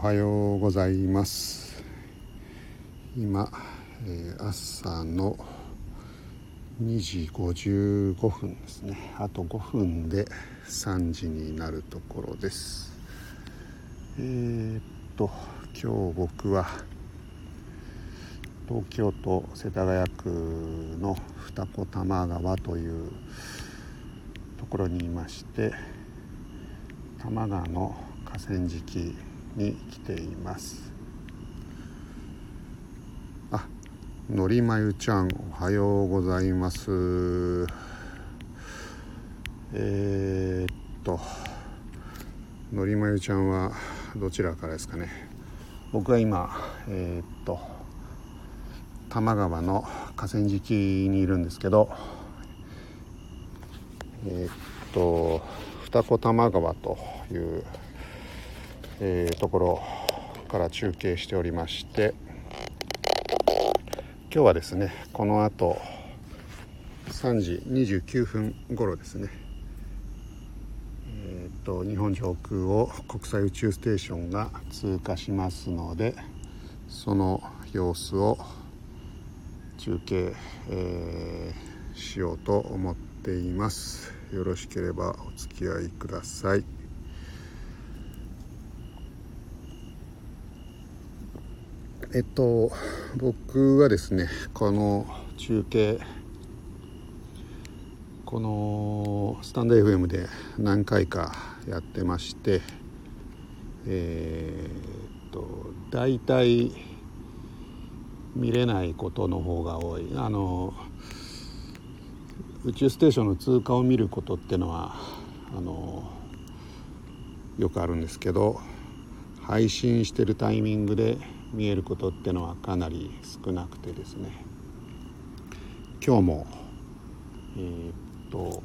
はようございます。今、えー、朝の2時55分ですね。あと5分で3時になるところです。えー、っと今日僕は東京都世田谷区の二子玉川というところにいまして多摩川の河川敷に来ています。あのりまゆちゃんおはようございます。えー、っとのりまゆちゃんはどちらからですかね。僕は今えー、っと多摩川の河川敷にいるんですけどえー、っと二子玉川という、えー、ところから中継しておりまして今日はですねこのあと3時29分頃ですね。えー、と日本上空を国際宇宙ステーションが通過しますのでその様子を中継、えー、しようと思っています。よろしければお付き合いください。えっと僕はですねこの中継このスタンド FM で何回かやってましてえー、っと大体見れないことの方が多い。あの宇宙ステーションの通過を見ることってのはあのよくあるんですけど配信してるタイミングで見えることってのはかなり少なくてですね。今日もえー、っと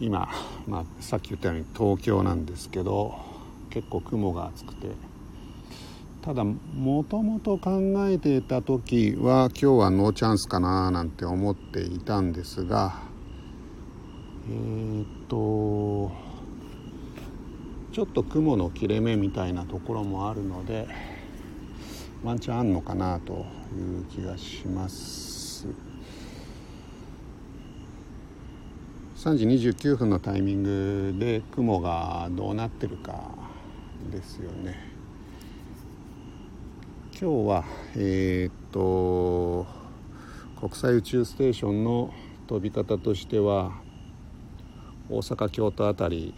今、まあ、さっき言ったように東京なんですけど結構雲が厚くてただもともと考えていた時は今日はノーチャンスかななんて思っていたんですがえー、っとちょっと雲の切れ目みたいなところもあるのでワンチャンあんのかなという気がします。3時29分のタイミングで雲がどうなってるかですよね。今日はえー、っと国際宇宙ステーションの飛び方としては大阪京都辺り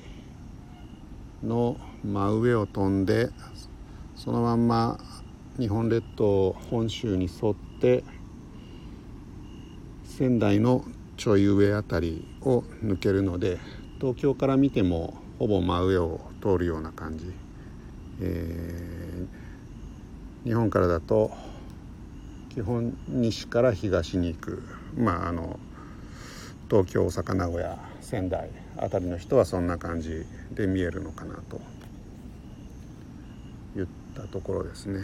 の真上を飛んでそのまんま日本列島本州に沿って仙台のちょい上辺りを抜けるので東京から見てもほぼ真上を通るような感じ、えー日本からだと基本西から東に行く。まああの東京大阪名古屋仙台。辺りの人はそんな感じで見えるのかなと言ったところですね。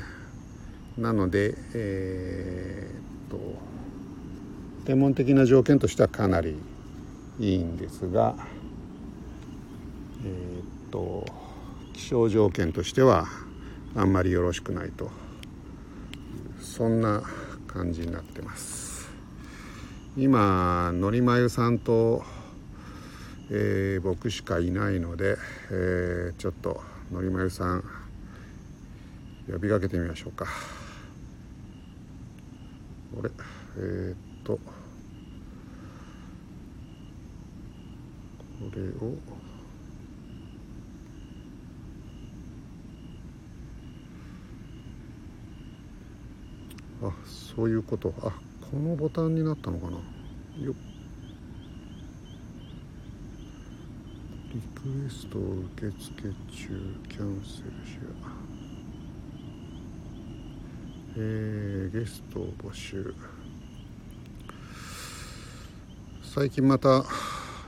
なのでえー、っと天文的な条件としてはかなりいいんですがえー、っと気象条件としてはあんまりよろしくないと。そんな感じになってます今のりまゆさんと、えー、僕しかいないので、えー、ちょっとのりまゆさん呼びかけてみましょうか。これ？えー、っと。これを。あそういうこと。あこのボタンになったのかな。よっ。リクエスト受付中キャンセルしやえー、ゲスト募集。最近また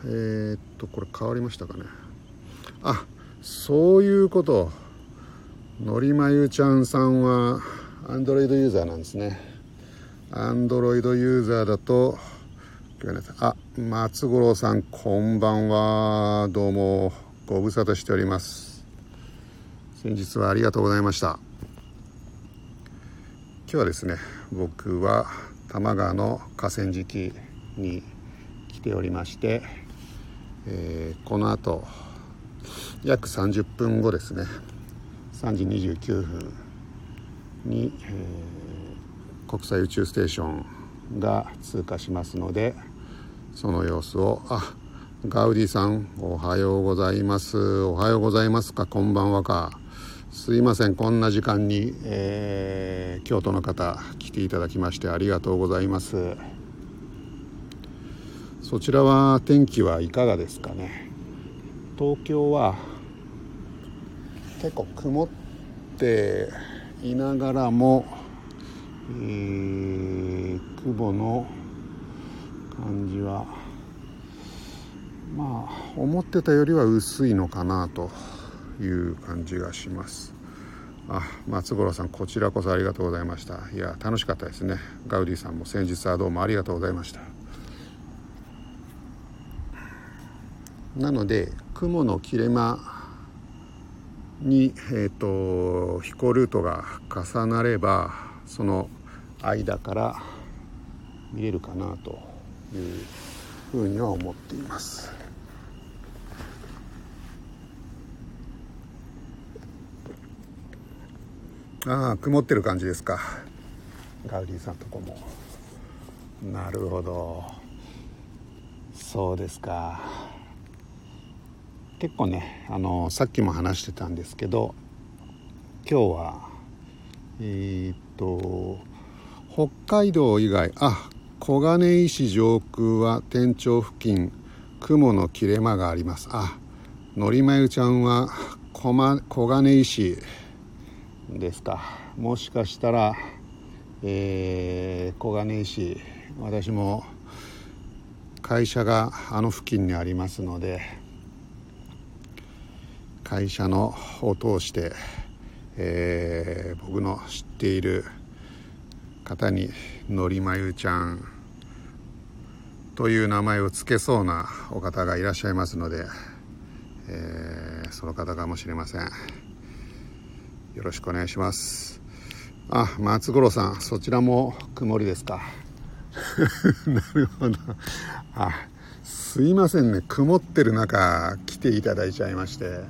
えー、っとこれ変わりましたかね。あそういうこと。のりまゆちゃんさんはアンドロイドユーザーなんですね。アンドロイドユーザーだとあ松五郎さんこんばんは。どうもご無沙汰しております。先日はありがとうございました。今日はですね僕は多摩川の河川敷に来ておりまして、えー、この後約30分後ですね。3時29分に、えー、国際宇宙ステーションが通過しますのでその様子を。あガウディさんおはようございます。おはようございますか？こんばんはか。すいません。こんな時間に、えー、京都の方来ていただきましてありがとうございます。そちらは天気はいかがですかね？東京は結構曇っていながらも、えー、雲の感じは。まあ思ってたよりは薄いのかなという感じがします。あ松五郎さんこちらこそありがとうございました。いや楽しかったですね。ガウディさんも先日はどうもありがとうございました。なので雲の切れ間に、えーと、飛行ルートが重なればその間から見えるかなと。いうふうには思っています。ああ曇ってる感じですか。ガウディさんとこも。なるほど。そうですか。結構ねあのさっきも話してたんですけど今日はえー、っと北海道以外あ小金井市上空は天頂付近雲の切れ間があります。あのりまゆちゃんは小金井市ですか。もしかしたら、えー、小金井市私も会社があの付近にありますので会社のを通して、えー、僕の知っている方にのりまゆちゃん。という名前を付けそうなお方がいらっしゃいますので、えー、その方かもしれません。よろしくお願いします。あ松五郎さんそちらも曇りですか？なるほど。あすいませんね。曇ってる中来ていただいちゃいまして。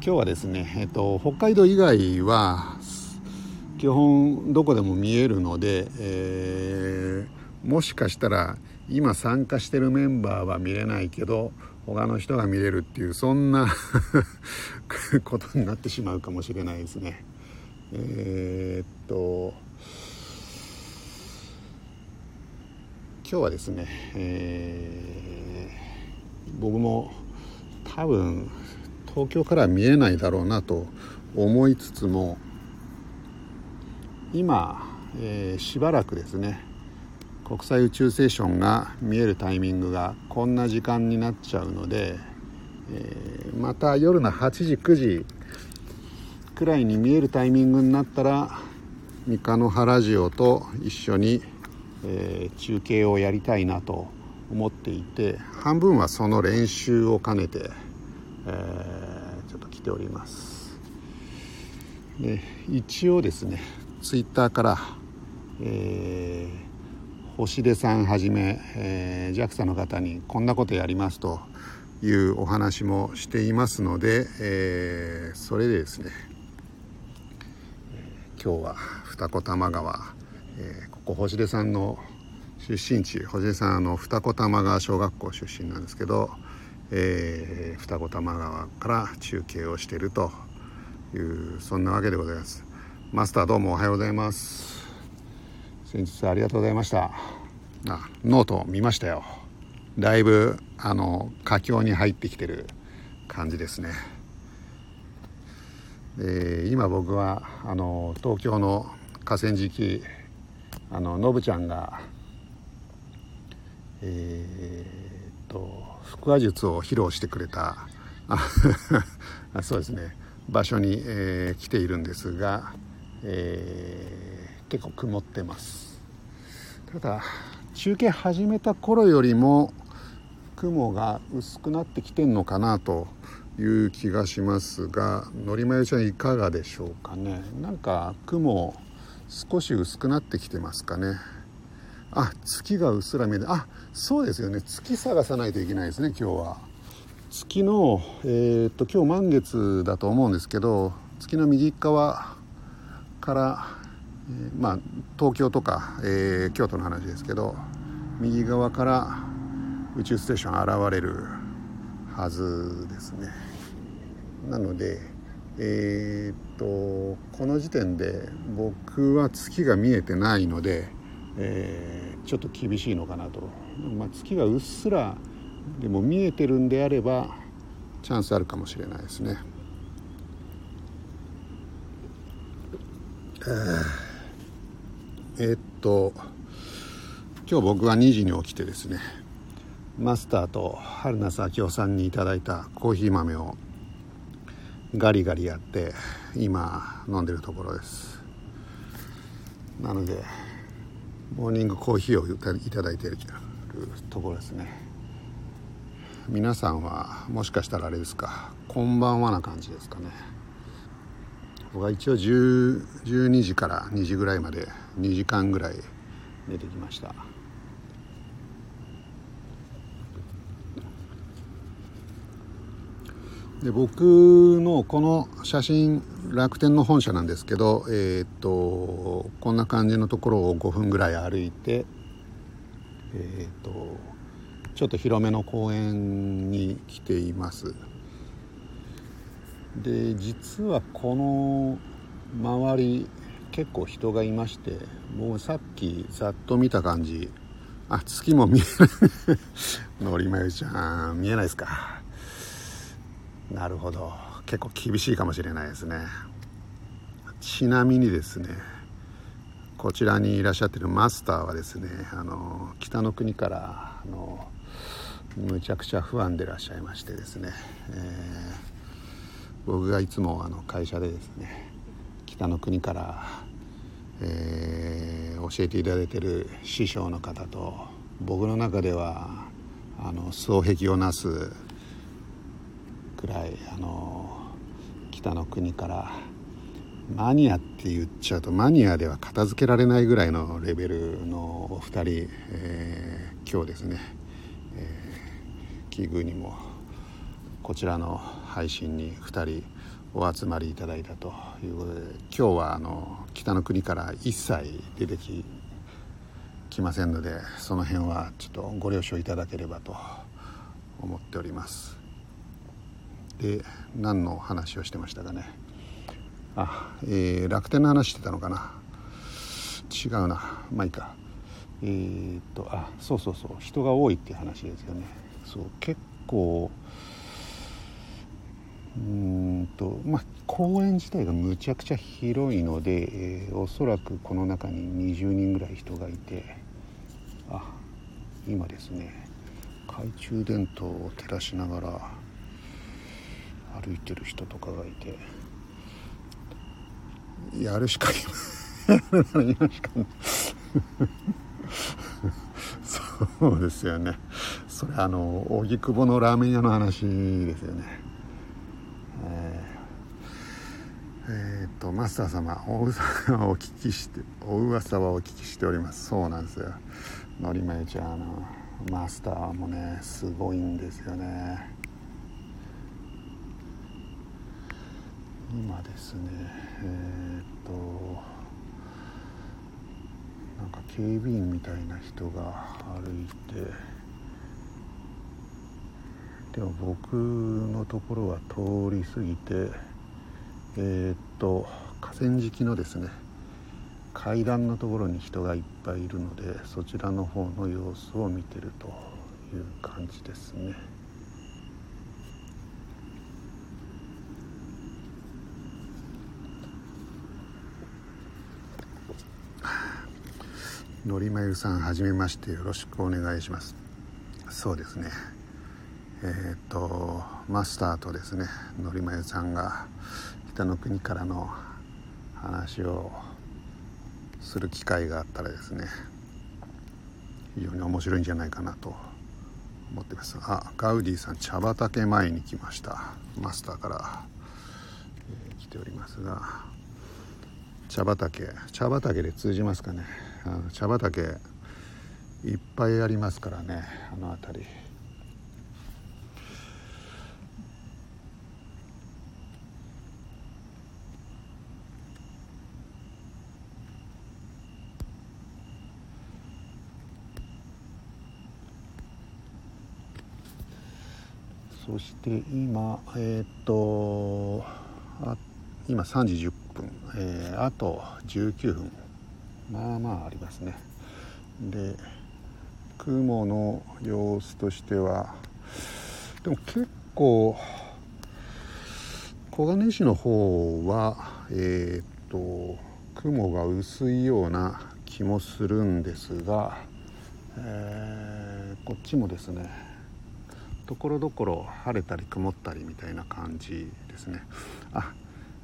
今日はですね、えっと、北海道以外は基本どこでも見えるので、えー、もしかしたら今参加してるメンバーは見れないけど他の人が見れるっていうそんな ことになってしまうかもしれないですね。えー、っと今日はですね、えー、僕も多分東京からは見えないだろうなと思いつつも今、えー、しばらくですね国際宇宙ステーションが見えるタイミングがこんな時間になっちゃうので、えー、また夜の8時9時くらいに見えるタイミングになったら三日の原ジオと一緒に、えー、中継をやりたいなと思っていて半分はその練習を兼ねて、えー、ちょっと来ております。で一応ですねツイッターから、えー星出さんはじめ、えー、JAXA の方にこんなことやりますというお話もしていますので、えー、それでですね今日は二子玉川、えー、ここ星出さんの出身地星出さんあの二子玉川小学校出身なんですけど、えー、二子玉川から中継をしているというそんなわけでございます。マスターどうもおはようございます。先日ありがとうございました。あノート見ましたよ。だいぶあの佳境に入ってきてる感じですね。で今僕はあの東京の河川敷あののぶちゃんがえー、っと腹話術を披露してくれたあ そうですね。場所に、えー、来ているんですが、えー結構曇ってます。ただ中継始めた頃よりも雲が薄くなってきてんのかなという気がしますがのりまゆちゃんいかがでしょうかね。なんか雲少し薄くなってきてますかね。あ月がうっすら見えてあそうですよね。月探さないといけないですね今日は。月のえー、っと今日満月だと思うんですけど月の右側から、えー、まあ東京とか、えー、京都の話ですけど右側から宇宙ステーション現れるはずですねなのでえー、っとこの時点で僕は月が見えてないので、えー、ちょっと厳しいのかなと、まあ、月がうっすらでも見えてるんであればチャンスあるかもしれないですね。え、っと今日僕は2時に起きてですねマスターと春菜咲夫さんにいただいたコーヒー豆をガリガリやって今飲んでるところです。なのでモーニングコーヒーをいただいているところですね。皆さんはもしかしたらあれですかこんばんはな感じですかね。僕は一応12時から2時ぐらいまで2時間ぐらい寝てきました。で僕のこの写真楽天の本社なんですけど、えー、っとこんな感じのところを5分ぐらい歩いて、えー、っとちょっと広めの公園に来ています。で実はこの周り結構人がいましてもうさっきざっと見た感じ。あ月も見えない のりまゆちゃん見えないですか。なるほど。結構厳しいかもしれないですね。ちなみにですねこちらにいらっしゃってるマスターはですねあの北の国からあのむちゃくちゃ不安でいらっしゃいましてですね、えー、僕がいつもあの会社でですね北の国から、えー、教えていただいてる師匠の方と僕の中ではあの双璧をなすくらいあの北の国からマニアって言っちゃうとマニアでは片付けられないぐらいのレベルのお二人、えー、今日ですね、えー、奇遇にもこちらの配信に2人お集まりいただいたということで今日はあの北の国から一切出てききませんのでその辺はちょっとご了承いただければと思っております。で何の話をしてましたかね。あ、えー、楽天の話してたのかな。違うな。まあいいか。えー、っとあそうそうそう。人が多いっていう話ですよね。そう結構うんとまあ公園自体がむちゃくちゃ広いので、えー、おそらくこの中に20人ぐらい人がいてあ今ですね懐中電灯を照らしながら歩いてる人とかがいてやるしかやるなら今しかない。そうですよね。それあの荻窪のラーメン屋の話ですよねええー、とマスター様お噂はお聞きしてお噂はお聞きしております。そうなんですよ。のりまゆちゃんのマスターもねすごいんですよね。今ですねえー、っとなんか警備員みたいな人が歩いてでも僕のところは通り過ぎてえー、っと河川敷のですね階段のところに人がいっぱいいるのでそちらの方の様子を見てるという感じですね。のりまゆさんはじめましてよろしくお願いします。そうですね。えっ、とマスターとですね。のりまゆさんが北の国からの話をする機会があったらですね非常に面白いんじゃないかなと思ってます。あガウディさん茶畑前に来ました。マスターから、えー、来ておりますが茶畑茶畑で通じますかね。あの茶畑いっぱいありますからねあの辺り。そして今えっ、とあ今3時10分、えー、あと19分。まあまあありますね。で雲の様子としてはでも結構小金井市の方はえっ、と雲が薄いような気もするんですが、えー、こっちもですねところどころ晴れたり曇ったりみたいな感じですね。あ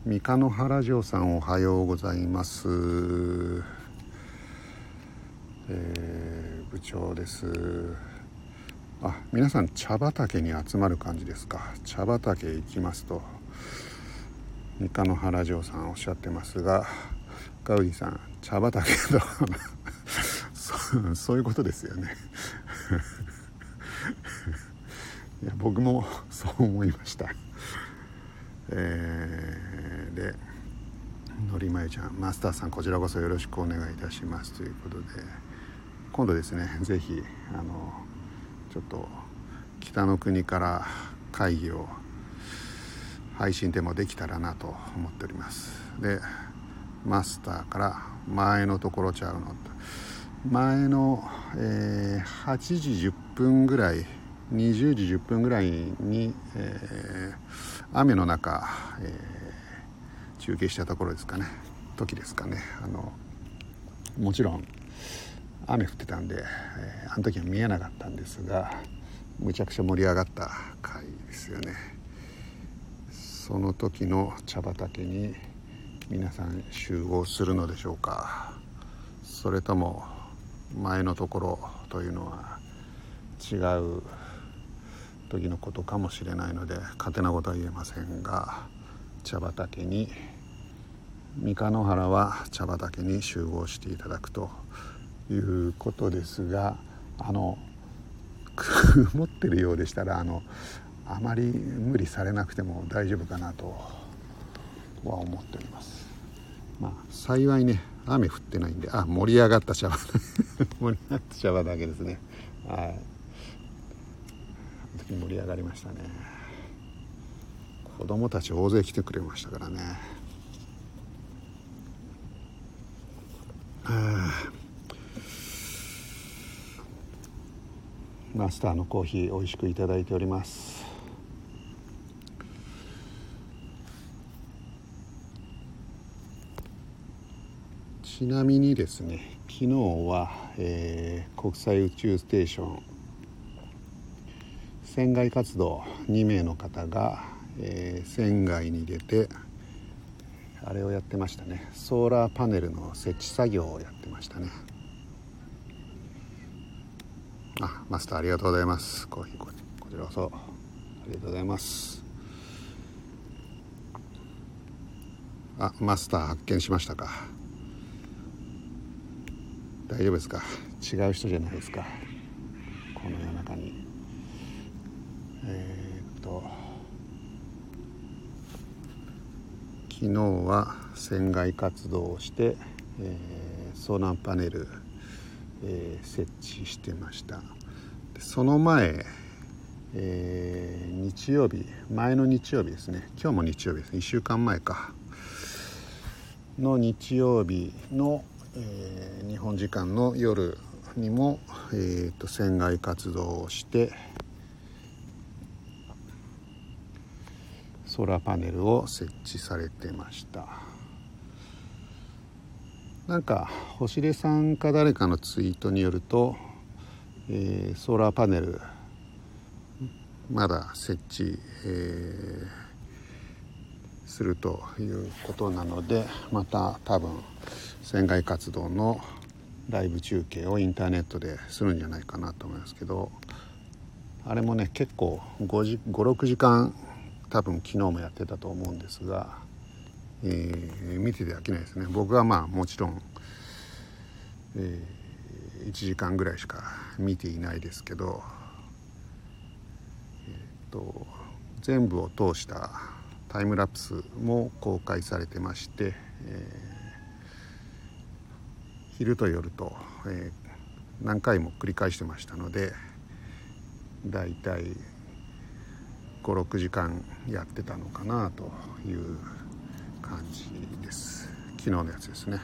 三日野原城さんおはようございます。えー、部長です。あ皆さん茶畑に集まる感じですか？茶畑行きますと。三日野原城さんおっしゃってますがガウディさん茶畑と。そういうことですよね。いや僕も そう思いました。えー、でのりまゆちゃんマスターさんこちらこそよろしくお願いいたしますということで今度ですね是非あのちょっと北の国から会議を配信でもできたらなと思っております。でマスターから前のところちゃうの。前の、えー、8時10分ぐらい20時10分ぐらいに、えー、雨の中、えー、中継したところですかね。時ですかね。あのもちろん雨降ってたんで、えー、あの時は見えなかったんですがむちゃくちゃ盛り上がった回ですよね。その時の茶畑に皆さん集合するのでしょうか。それとも前のところというのは違う時のことかもしれないので勝手なことは言えませんが茶畑に三日野原は茶畑に集合していただくということですがあの 曇ってるようでしたらあのあまり無理されなくても大丈夫かなとは思っております。まあ、幸いね雨降ってないんであ盛り上がった茶畑 盛り上がった茶畑ですね。はい時盛り上がりましたね。子供たち大勢来てくれましたからね。マスターのコーヒー美味しくいただいております。ちなみにですね昨日は、えー、国際宇宙ステーション船外活動2名の方が、えー、船外に出てあれをやってましたね。ソーラーパネルの設置作業をやってましたね。あマスターありがとうございます。コーヒーこちらこそ。ありがとうございます。あマスター発見しましたか。大丈夫ですか。違う人じゃないですか。この世の中に。えー、っと昨日は船外活動をして、えー、ソーラーパネル、えー、設置してました。その前、えー、日曜日前の日曜日ですね。今日も日曜日ですね。1週間前か。の日曜日の、えー、日本時間の夜にも、えーと、と船外活動をしてソーラーパネルを設置されてました。なんか星出さんか誰かのツイートによると、えー、ソーラーパネルまだ設置、えー、するということなのでまた多分船外活動のライブ中継をインターネットでするんじゃないかなと思いますけどあれもね結構56時間多分昨日もやってたと思うんですが、えー、見てて飽きないですね。僕はまあもちろん、えー、1時間ぐらいしか見ていないですけど、えーと、全部を通したタイムラプスも公開されてまして、えー、昼と夜と、えー、何回も繰り返してましたのでだいたい56時間やってたのかなという感じです。昨日のやつですね。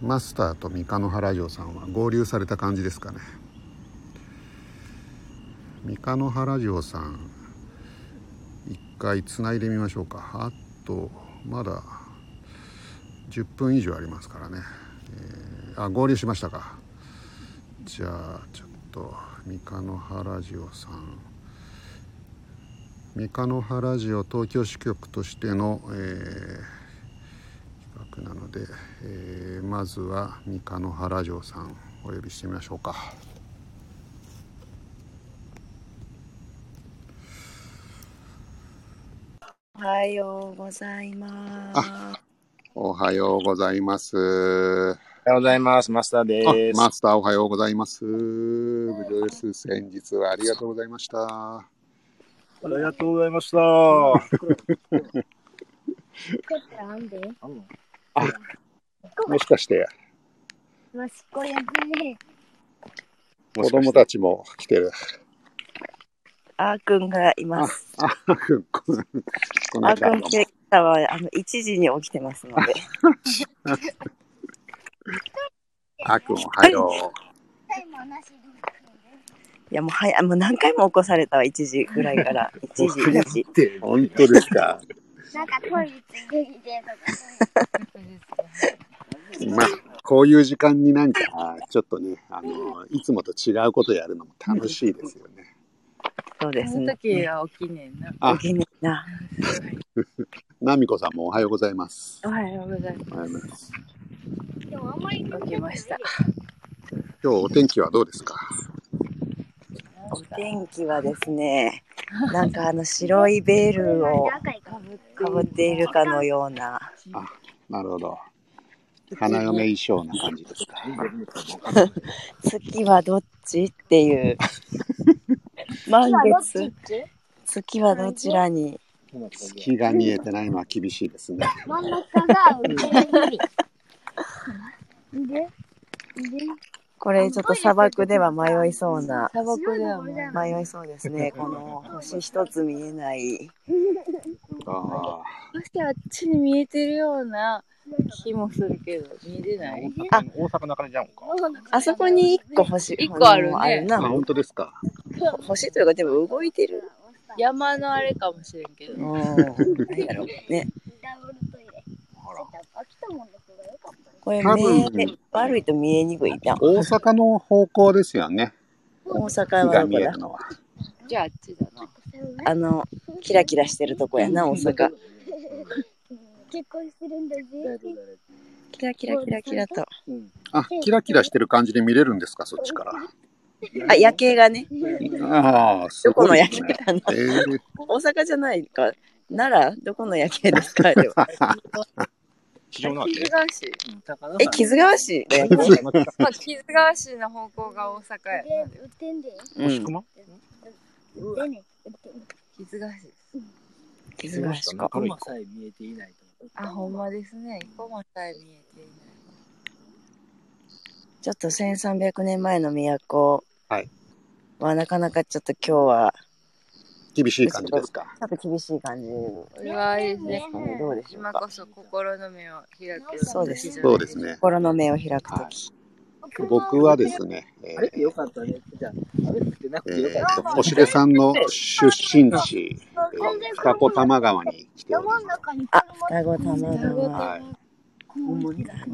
マスターと三日野原城さんは合流された感じですかね。三日野原城さん一回つないでみましょうか。あとまだ10分以上ありますからね、えー、あ合流しましたか。じゃあちょと三日野原城さん三日野原城東京支局としての、えー、企画なので、えー、まずは三日野原城さんお呼びしてみましょうか。おはようございます。おはようございます。おはようございます。マスターです。マスターおはようございます。ブルース先日はありがとうございました。ありがとうございました。あ、もしかして。子供たちも来てる。あーくんがいます。あーくん、あーくん、今朝はあの1時に起きてますので。あくん、おはよう。いや、もう早もう何回も起こされたわ、1時ぐらいから。1時、2時。本当ですか。なんかトイレついてきてとか。まあ、こういう時間になんか、ちょっとね、あの、いつもと違うことやるのも楽しいですよね。そうですね。その時は起きねえな。起きねえな。なみこさんもおはようございます。おはようございます。おはようございます。でもあんまり起きました。今日お天気はどうですか？お天気はですね、なんかあの白いベールをかぶっているかのような。あ、なるほど。花嫁衣装な感じですか？月はどっちっていう。満月。月はどちらに？月が見えてないのは厳しいですね。真ん中がでこれちょっと砂漠では迷いそうな。砂漠では迷いそうですね。この星一つ見えない。ああ。そしてあっちに見えてるような気もするけど、見えてないあ、大阪の中じゃんか。あそこに一個星。一個あるね。あるな。本当ですか。星というかでも動いてる。山のあれかもしれんけど。うん。何やろうね。これ目悪いと見えにくいな。大阪の方向ですよね。大阪は見えるのは。じゃああっちだな。あの、キラキラしてるとこやな、大阪。結婚してるんだぜ。キラキラキラキラと。あ、キラキラしてる感じで見れるんですか、そっちから。あ、夜景がね。ああ、すごい、ね、どこの夜景かな、えー、大阪じゃないか。奈良？どこの夜景ですかあれは。木津川市。え、木津川市まあ、木津川市の方向が大阪や。売ってんで。うん。木津川市。木津川市か。さえ見えていないあ、ほんまですね。さえ見えていない。ちょっと1300年前の都はい。はなかなかちょっと今日は厳しい感じですか？ちょっと厳しい感じ。これはあれですね。どうでしょう今こそ心の目を開く。そうです。そうですね。心の目を開くとき。僕はですね、えー、よかったね。じゃあ、えー、と、星出さんの出身地、えー、二子玉川に来ております。あ、二子玉川。はい。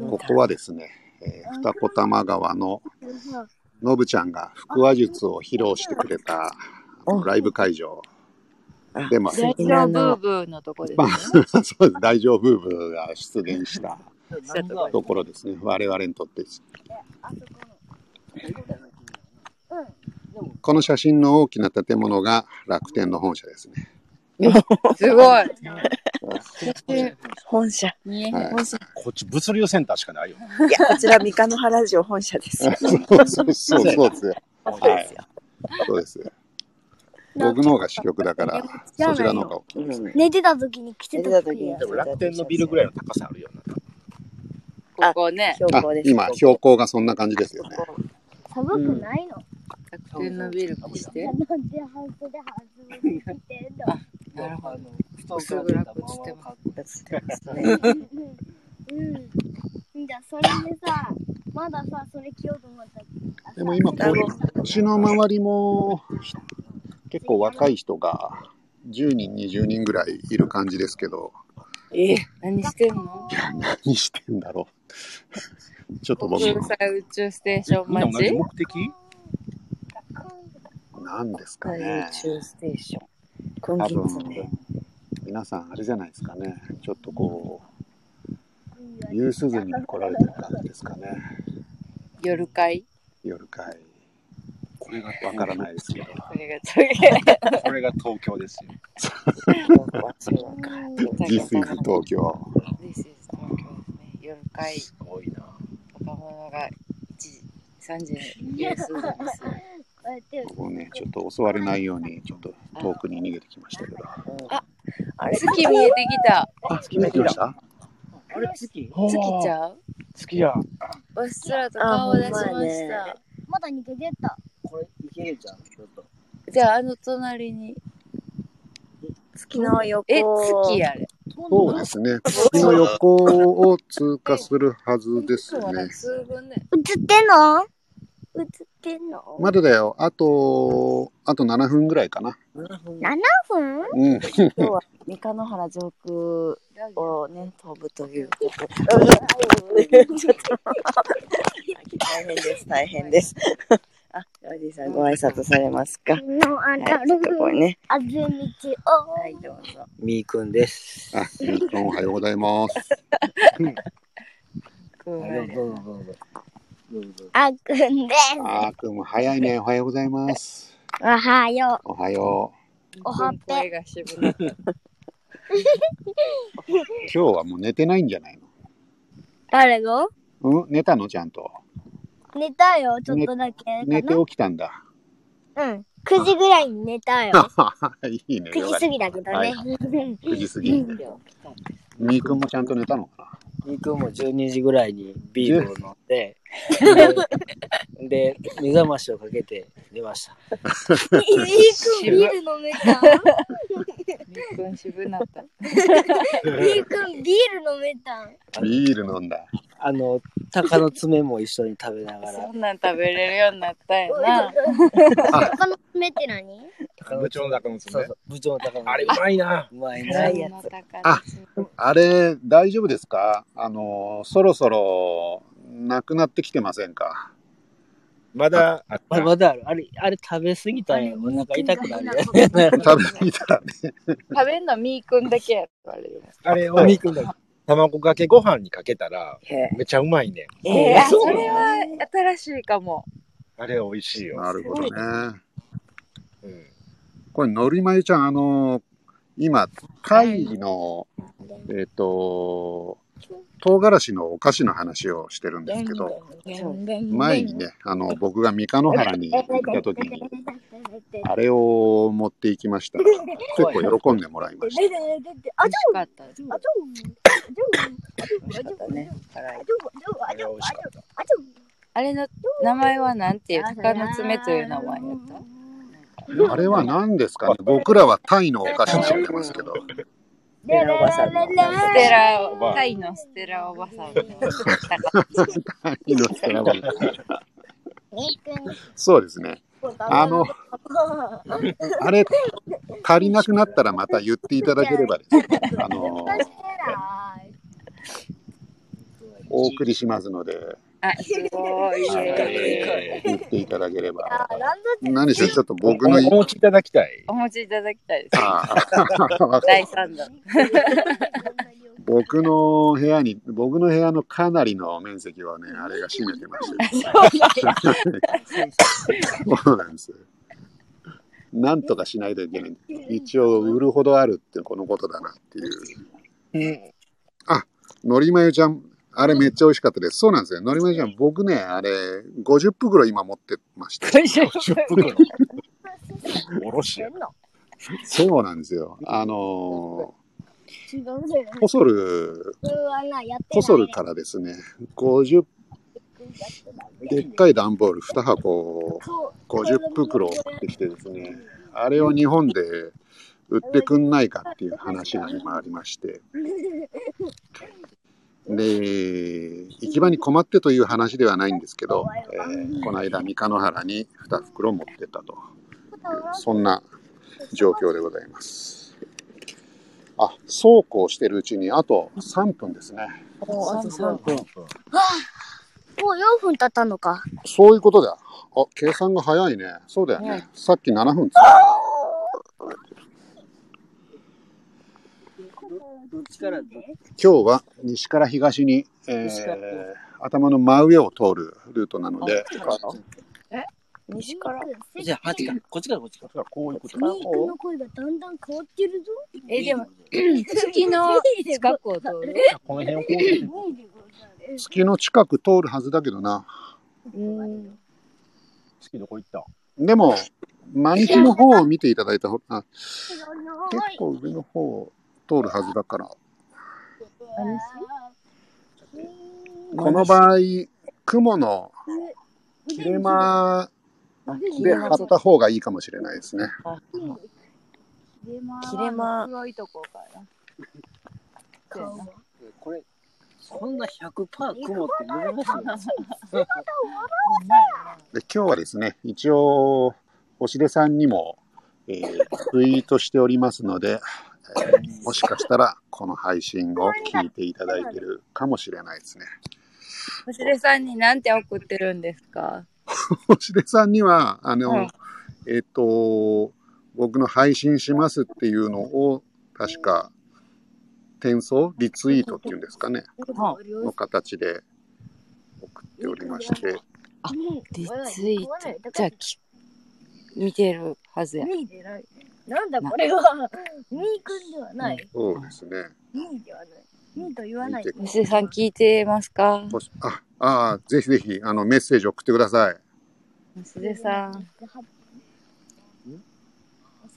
ここはですね、えー、二子玉川ののぶちゃんが腹話術を披露してくれたライブ会場でも、大丈夫ブーのとこですね。そうです。大丈夫ブーが出現したところですね。我々にとって。この写真の大きな建物が楽天の本社ですね。すごい。本社。こっち物流センターしかないよ。いや、こちら三日野原城本社ですよ。そうそうそうそうですよ。本社ですよ。そうですよ。僕の方が支局だから、そちらの方が。大きいですね。寝てた時に着てた時にでも楽天のビルぐらいの高さあるよな。ここね。今、標高がそんな感じですよね。寒くないの、楽天のビルて。なるほど。暗くてます。ね。うん。じゃあそれでさ、まださ、それ着ようと思った。でも今、こっちの周りも、結構若い人が10人、20人ぐらいいる感じですけど、え、何してんの？何してんだろう。ちょっと僕国も、際宇宙ステーションみんな同じ町目的？何ですか宇ね。宙ステーション。今多月分ね。、皆さんあれじゃないですかね。ちょっとこう、夕涼みに来られてる感じですかね。夜会？夜会。これがわからないですけど。これがこれが東京ですよ。This is 東京。This is 東京ですね。夜会、すごいな。若者が1時、3時にする。こここね、ちょっと襲われないように、ちょっと遠くに逃げてきましたけど。あれ？月見えてきた。あ、月見えてきました？あれ？月？月ちゃう？月や。うっすらと顔出しました。まだ似て出た。これいけるじゃん。ちょっと。じゃあ、あの隣に。月の横。え、月やれ。そうですね。月の横を通過するはずですね。数分ね。映ってんの？映ってんの、まだだよ。あと、あと7分ぐらいかな。?7 分うん。今日は三日野原上空をね、飛ぶということで。ちょっと大変です、大変です。あ、おじいさんご挨拶されますか？のあはい、たちょっとこれるね。あずみちを。はい、どうぞ。みーくんです。あ、みーくんおはようございます。どうぞどうぞどうぞ。どうぞ。あくんです。あーくんも早いね。おはようございます。おはよおはよおはっぺ。今日はもう寝てないんじゃないの？う。誰がうん？寝たの？ちゃんと。寝たよ、ちょっとだけ。寝て起きたんだ。うん。9時ぐらいに寝たよ。いいね。9時過ぎだけどね。はい9時過ぎ。みーくんもちゃんと寝たのかみーくんも12時ぐらいにビールを飲んで、で、で目覚ましをかけて寝ました。いいくんビール飲めた？みっくん渋なった。いいくんビール飲めた？なビール飲んだ。あの、鷹の爪も一緒に食べながらそ、んなん食べれるようになったよな。他の爪って何？鷹部長の中の爪そうそ。う、部長の鷹のあれうまいな。うまい辛ね。いやつああれ、大丈夫ですか？あの、そろそろ、なくなってきてませんか？まだ、あままだある。あれ、あれ食べ過ぎたらお腹痛くなるよ。食べ過ぎたらね。食べんのみーくんだけやろ、あれでも。あれをみーくんだ卵かけご飯にかけたら、へめちゃうまいね。えあそれは新しいかも。あれ美味しいよ。なるほどね。うん。これ、のりまゆちゃん、あの、今、タイの、えっ、と、唐辛子のお菓子の話をしてるんですけど、前にね、あの、僕が三日野原に行った時に、あれを持っていきましたら、結構喜んでもらいました。あ。ちったね。辛い。あれの名前はなんていう鷹の爪という名前やったあれは何ですかね僕らはタイのお菓子に知ってますけど、ステラおばさんの。ステラお、タイのステラおばさん。のタイのステラバンそうですね。あの、あれ、足りなくなったらまた言っていただければですね、あの、お送りしますので、あ、すごい。え言っていただければ。あ、ランド何しろちょっとー僕のおお持ちいただきたい。お持ちいただきたいです。ああ 第3弾。僕の部屋に、僕の部屋のかなりの面積はね、あれが占めてまして、そうなんです。なんとかしないといけない。一応、売るほどあるってこのことだなっていう。あ、のりまゆちゃん、あれめっちゃ美味しかったです。そうなんですよ。のりまゆちゃん、僕ね、あれ、50袋今持ってました。10袋。おろしや。そうなんですよ。あの。ー、ホソル。ホソルからですね、50、でっかい段ボール2箱、50袋送ってきてですね、あれを日本で売ってくんないかっていう話が今ありまして、で、行き場に困ってという話ではないんですけど、えーこの間、三日野原に2袋持ってったという、そんな状況でございます。あ、そうこうしてるうちにあと3分ですね。もうあと3分。もう4分経ったのか。そういうことだ。あ、計算が早いね。そうだよね。さっき7分つどっちからど今日は西から東に、え西からー、頭の真上を通るルートなので、西から？じゃあ、あっちか。こっちからこっちか。こういうことミークの声がだんだん変わってるぞ。え、でも、月の近くを通る。この辺を。月の近く通るはずだけどな。うん。月どこ行った？でも、真西の方を見ていただいたほあ結構上の方を通るはずだから、この場合、雲の切れ間で貼った方がいいかもしれないですね。切れ間これ、そんな100%雲って難しいな。で今日はですね、一応、星出さんにも、えーツイートしておりますので、え ーもしかしたらこの配信を聞いていただいてるかもしれないですね。星出さんに何て送ってるんですか？星出さんには、あの、うん。えっ、と、僕の配信しますっていうのを、確か、転送リツイートっていうんですかね、はの形で送っておりまして、リツイート？じゃあ、き見てるはずや。なんだこれは。ミーくんではない。そうですね。ミーではない。ミーと言わない。見て星出さん聞いてますか？星ああー、ぜひぜひ、あの、メッセージ送ってください。星出さん。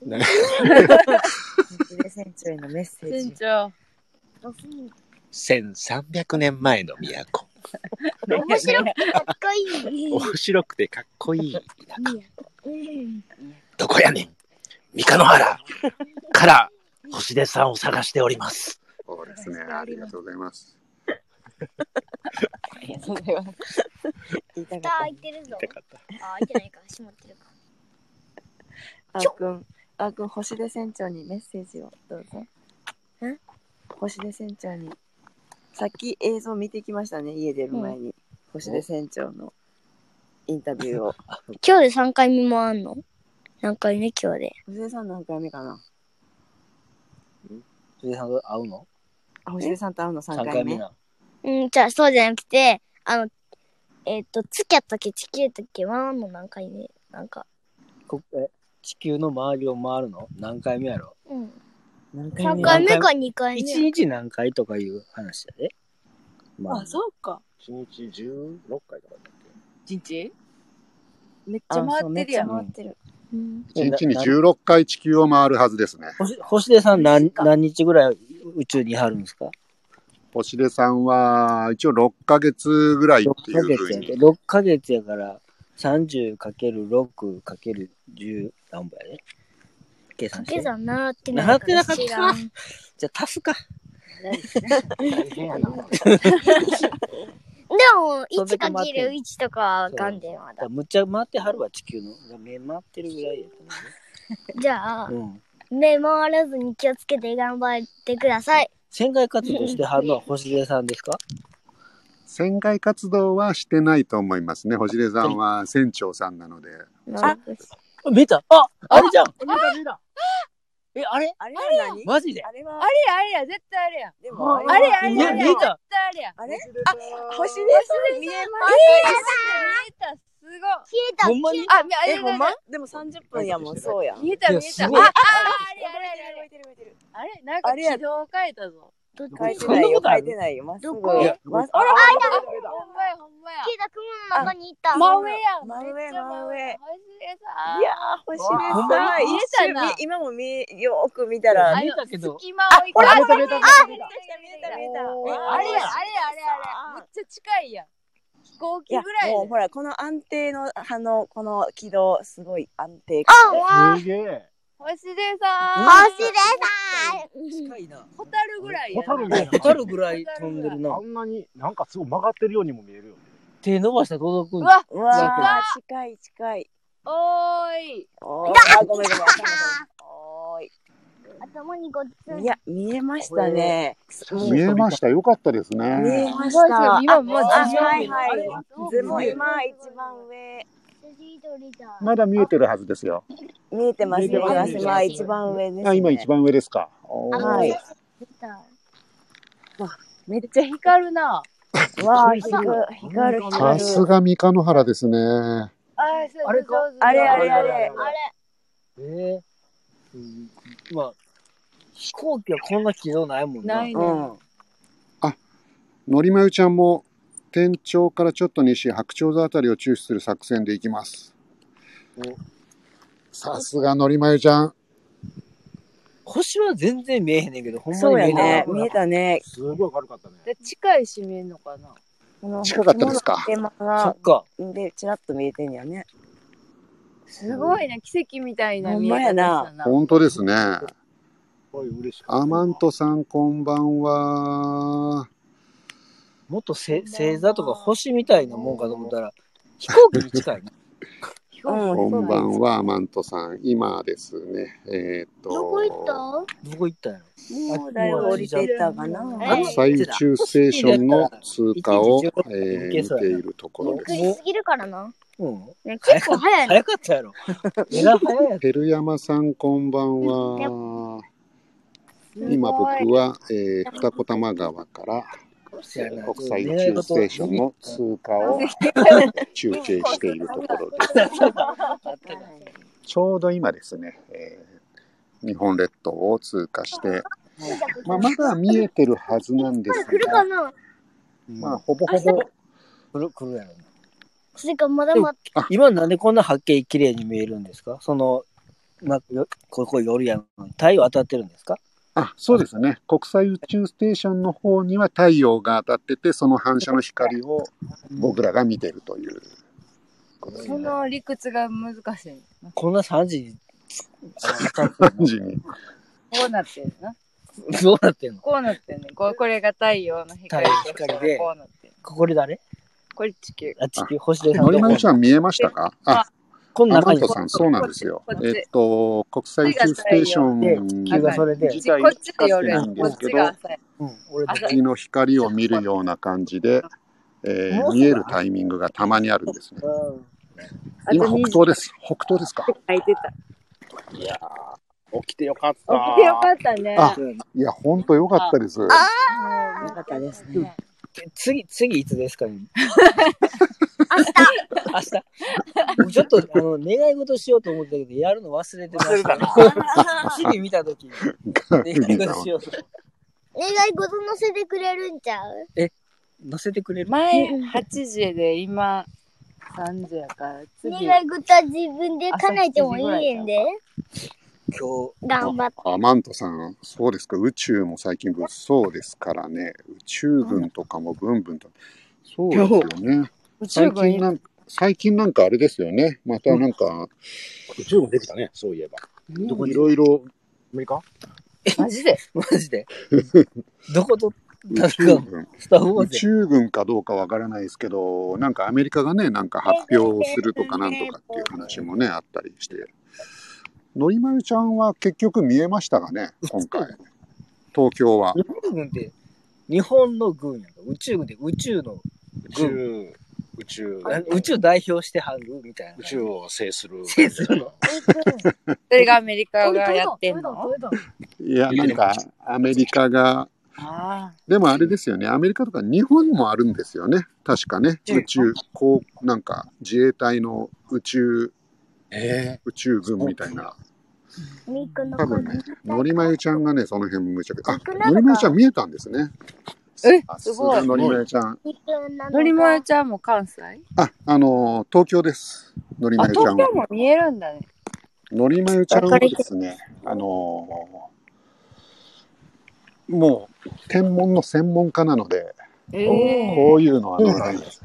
何星出船長へのメッセー船ジ。長。1300年前の都。面白くてかっこいい。面白くてかっこいいどこやねん三日野原から星出さんを探しております。そうですね。ありがとうございます。ありがとうございます。蓋開いてるぞ。開いてないか。閉まってるか。た。あーくん、あーくん、星出船長にメッセージをどうぞ。ん星出船長に。さっき映像見てきましたね、家出る前に。星出船長のインタビューを。今日で3回目もあんの？何回目今日で。星出さん何回目かなそれでさんと会うの？あ、星出さんと会うの3 ?3 回目回目な。うん、じゃあそうじゃなくて、あの、えっ、と、月やったっけ地球やったっけ？回んの何回目？なんか。こえ？地球の周りを回るの？何回目やろ？うん。何3目？回目か2回目？?1 日何回とかいう話やで。まあ、そうか。1日16回とかだっ一日？めっちゃ回ってるやん。ゃ回ってる。うん。1日に16回地球を回るはずですね。星星出さん何何日ぐらい宇宙にいはるんですか？星出さんは、一応6ヶ月ぐらい ?6 っていヶうふうに月やで。6ヶ月やから 30×6×10 何ぼやで。計算して。掛け算習ってない習ってなかった知らん。じゃあ足すか。大変やな。でも、そんだけ回ってんの 1×1 とかはわかんでまだ。むっちゃ回ってはるわ、地球の。目回ってるぐらいやと じゃあ、思う。うん。目回らずに気をつけて頑張ってください。船外活動してはるのは星出さんですか船外活動はしてないと思いますね。星出さんは船長さんなので。あ、見えたあ、あれじゃんえ、あれ？あれは何？マジで？あれは。あれや、あれや、絶対あれや。でもあれ？あれあれや、見え見えた。絶対あれや。あれ？あ、星出さん見えまあれ見えた、すごい。消えた。ほんまに？あ。え、れほんま？でも30分やもん、そうや。見えた、見えた。あ、あ、あれ、あれ、あれ、動いてる動いてる。あれ、なんか軌道変えたぞ。どっち書いてないよ、書いてないよ。まっすぐ。ああら、あほんまや、ほんまや。消えた雲の中にいた。真上や。真上真上星出さん。いやー、星出ほんまさ一たな瞬見今も見え、よーく見たら、見えたけど隙間をいかあ見えた、見えた、見えた。見えたああれや、あれや、あれや、あれ。めっちゃ近いやん。飛行機ぐらいで。もうほら、この安定の、あの、この軌道、すごい安定あ、すげえ。星出さん。星出さん。近いな。ホタルぐらいやな。ホタルみたいなホタルぐらい飛んでるなあ。んなになんかすごい曲がってるようにも見えるよね。手伸ばしたら届くんうだ。わ、うわ近い近い。おーい。おーあ、ごめんごめん。おーい。頭にごっつん。いや、見えましたね。見えました。よかったです見えね。ました。今もうはいはいあれ。でも今一番上。まだ見えてるはずですよ。見えてます、見えてます。まあ一番上です、ね。あ、今一番上ですか。はい出た。めっちゃ光るな。わあ、光る、光る、さ。すが三日野原ですね。ああれか？あれあれあれ。あれ？ええうんまあ、飛行機はこんな軌道ないもんな。ないね。うん。のりまゆちゃんも天頂からちょっと西白鳥座あたりを注視する作戦で行きますお。さすがのりまゆちゃん。星は全然見えへんねんけど、ほんまそうやに見え。ね見えたね。すごい軽かったね。で近いし見えんのかな。近かったですか？そっ、か。で、ちらっと見えてんやね。すごいな、奇跡みたいな見え方したな。本当ですね。アマントさんこんばんは。もっとせ星座とか星みたいなもんかと思ったら、飛行機に近いね。うん、こんばんは、アマントさん。今ですね、えーっと、どこ行った？どこ行ったんやろ？もうだいぶ降りてったかな。え国際宇宙ステーションの通過を、えー見ているとこゆっろです。くりすぎるからな。うん。ね、結構早いの。早かったやろ。えら早いやペ ルヤマさんこんばんは。今僕は、えー二子玉川から。国際宇宙ステーションの通過を 中継しているところで ちょうど今ですね、えー日本列島を通過して、まあ、まだ見えてるはずなんです来るかが、なまあ、ほぼほぼ、来る、来るやろな。それかまだまだ。今なんでこんなはっきり綺麗に見えるんですか？その、まあ、よここ夜やん。太陽当たってるんですか？あ、そうですね。国際宇宙ステーションの方には太陽が当たってて、その反射の光を僕らが見てるというその理屈が難しい。こんな3時に当たって感じに。こうなってるな。どうなってんの？こうなってんね。ここれが太陽の光でこうなってる。これ誰？これ地球。あ、地球、星出さんのりまゆとちゃん見えましたか？あ、アこの中にさん、そうなんですよ。えっと、国際宇宙ステーション地球がそれで、自体こっちで光っないんですけど、月の光を見るような感じで、えー見えるタイミングがたまにあるん。ですね。今、北東です。北東ですか書いてた。いやー、起きてよかった。起きてよかったね。あいや、ほん。とよかったです。よかったですね。次、次いつですかね明日。明日ちょっと、あの、願い事しようと思ったけど、やるの忘れてました。日々見たときに、願い事しようと。願い事乗せてくれるんちゃう？乗せてくれる？前8時で今3時やから次願い事は自分で叶えてもいいんで。今日、頑張って。あマントさん、そうですか、宇宙も最近物騒ですからね、宇宙軍とかもブンブンと。そうですよね。宇宙最軍近なん最近なんかあれですよね。またなんか、宇宙軍できたね、そういえば。どこに？いろいろ、アメリカ？マジで？マジで？どこと、宇宙軍、スター・ウォー宇宙軍かどうかわからないですけど、なんかアメリカがね、なんか発表するとかなんとかっていう話もね、あったりして。のりまゆちゃんは結局見えましたかね、今回。東京は。日本軍って、日本の軍やんか。宇宙軍って宇宙の宇宙、宇宙、な宇宙代表してはるみたいな。宇宙を制する。制するの それがアメリカがやってんの？いや、なんか、アメリカが、あでもあれですよね、アメリカとか日本もあるんですよね。確かね。宇宙、こう、なんか、自衛隊の宇宙、え宇宙軍みたいな。多分ね、のりまゆちゃんがね、その辺むちゃくちゃ、あのりまゆちゃん見えたんですね。えあすごいのりまゆちゃん。ののりまゆちゃんも関西？あ、あのー東京です。のりあ、まゆちゃんは東京。も見えるんだね。のりまゆちゃんはですね、あのーもう、天文の専門家なので、えこういうのは乗らないです。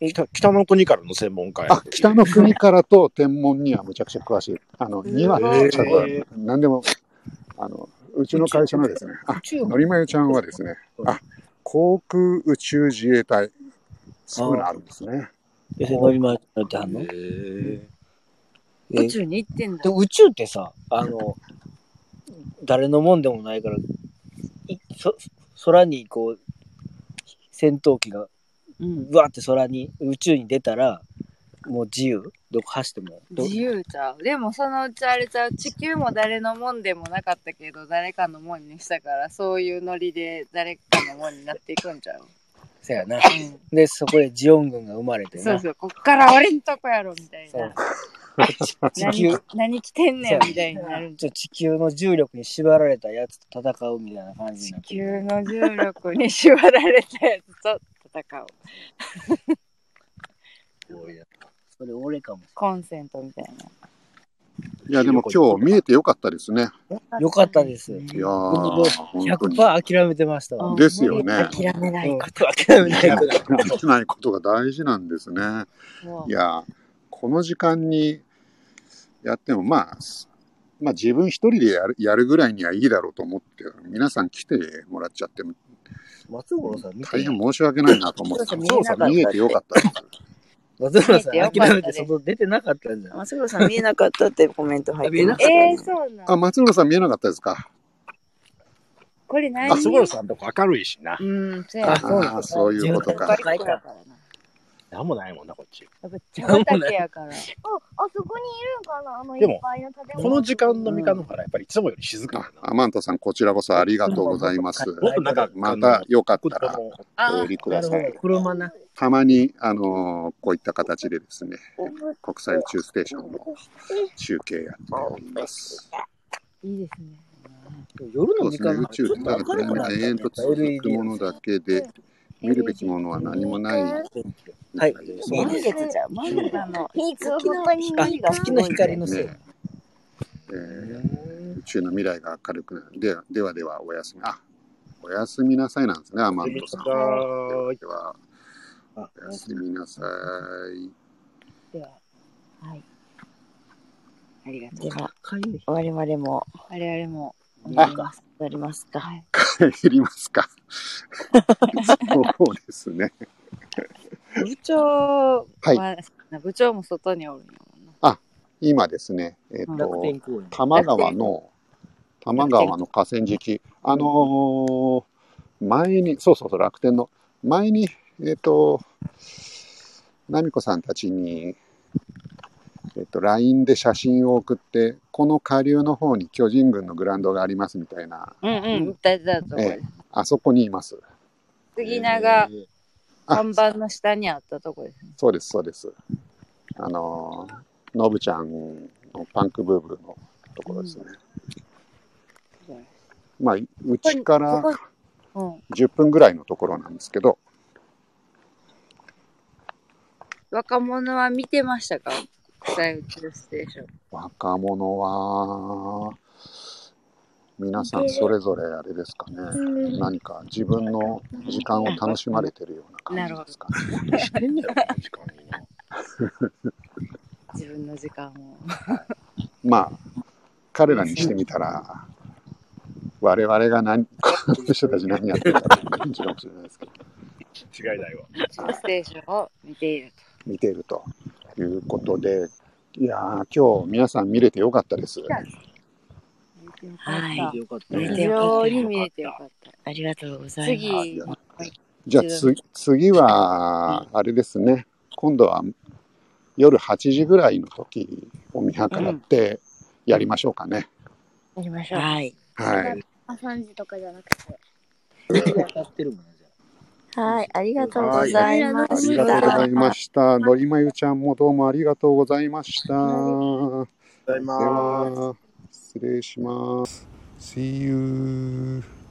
北北の国からの専門家やあ、北の国からと天文にはむちゃくちゃ詳しい。あの、にはむちゃくちゃ詳しい。何でも、あの、うちの会社のですね、あ宇、宙のりまゆちゃんはですね、あ、航空宇宙自衛隊、そういうのあるんですね。え、乗り回ってはんの？ええ宇宙に行ってんだ。で。宇宙ってさ、あの、誰のもんでもないから、いそ空にこう、戦闘機がうわーって空に、宇宙に出たら、もう自由？どこ走っても。ど自由ちゃう。でもそのうちあれちゃう。地球も誰のもんでもなかったけど、誰かのもんにしたから、そういうノリで誰かのもんになっていくんちゃう。そやな。うん。で、そこでジオン軍が生まれてな。そうそう。こっから俺んとこやろ、みたいな。地球何、何着てんねん、みたいになるんちょ地球の重力に縛られたやつと戦うみたいな感じになって地球の重力に縛られたやつと戦う。それ俺かもしコンセントみたいな。いや、でも今日見えてよかったですね。れない。よかったです。いやー、本当に。100%諦めてましたわ。ですよね。諦めないうんこと。諦めないこと。やってないことが大事なんですね。そういや、この時間にやっても、まあ、まあ自分一人でやるやるぐらいにはいいだろうと思って、皆さん来てもらっちゃって、松五郎さん見て大変申し訳ないなと思って、松五郎さん見えなかった見えてよかったです。松五郎さん諦めて外出てなかったんじゃん。松黒さん見えなかったってコメント入ってましたえー、ね。そうなんあ、松村さん見えなかったですか？これ何？あ、そごろさんとこ明るいしな。うん、そうやあそうなんあそういうことか。高いからな。なんもないもんな、こっち。やっぱ 茶畑やから。あ、あそこにいるんかな？あのいでもっぱいの建物。この時間の三日の原、やっぱりいつもより静かあやな。アマントさん、こちらこそありがとうございます。もっとなんか、またよかったらこお寄りください。車な。たまに、あのーこういった形でですね、国際宇宙ステーションの中継やっております。いいですね。夜そうですね、の時間宇宙ってただ暗闇が永遠と続くものだけで、見るべきものは何もない。はい。満月じゃん。満月あの、いつ本当にあ見た月の光のせい。ねえー宇宙の未来が明るくなる。では、ではでは、おやすみ。あ、おやすみなさいなんですね、アマントさん。ではでは、あおやすみなさい。では、はい。ありがとう。では、我々も我々も、終わります。終わりますか。はい。帰りますか。そうですね。部長は、はい部長も外におるんやもんな。今ですね、えっ、楽と。多摩川の、多摩川の河川敷、あのー前に、そうそうそう、楽天の、前に、えっ、と、奈美子さんたちに、えっ、と、LINE で写真を送って、この下流の方に巨人軍のグラウンドがありますみたいな、うんうん。大事だとこええあそこにいます。杉長あ看板の下にあったとこですね。そうです、そうです。あのー、のぶちゃんのパンクブーブーのところですね。まあ、うちからここうん。10分ぐらいのところなんですけど、若者は見てましたか？国際宇宙ステーション。若者は、皆さんそれぞれあれですかね、何か自分の時間を楽しまれてるような感じですかね。してんねやろ、この時間にな。自分の時間を。まあ、彼らにしてみたら、我々が何、この人たち何やってるかって感じかもしれないですけど、違いないわ。ステーションを見ている見ているということで、いやー、今日皆さん見れてよかったです。と。はい非常に見れてよかった。ありがとうございます。次、じゃあつ次は、あれですね。今度は夜8時ぐらいの時を見計らってやりましょうかね。やりましょう。はい。はい。朝3時とかじゃなくて。当たってるもんはい。ありがとうございまありした。がとうございました。のりまゆちゃんもどうもありがとうございました。でございます。は、失礼します。See you.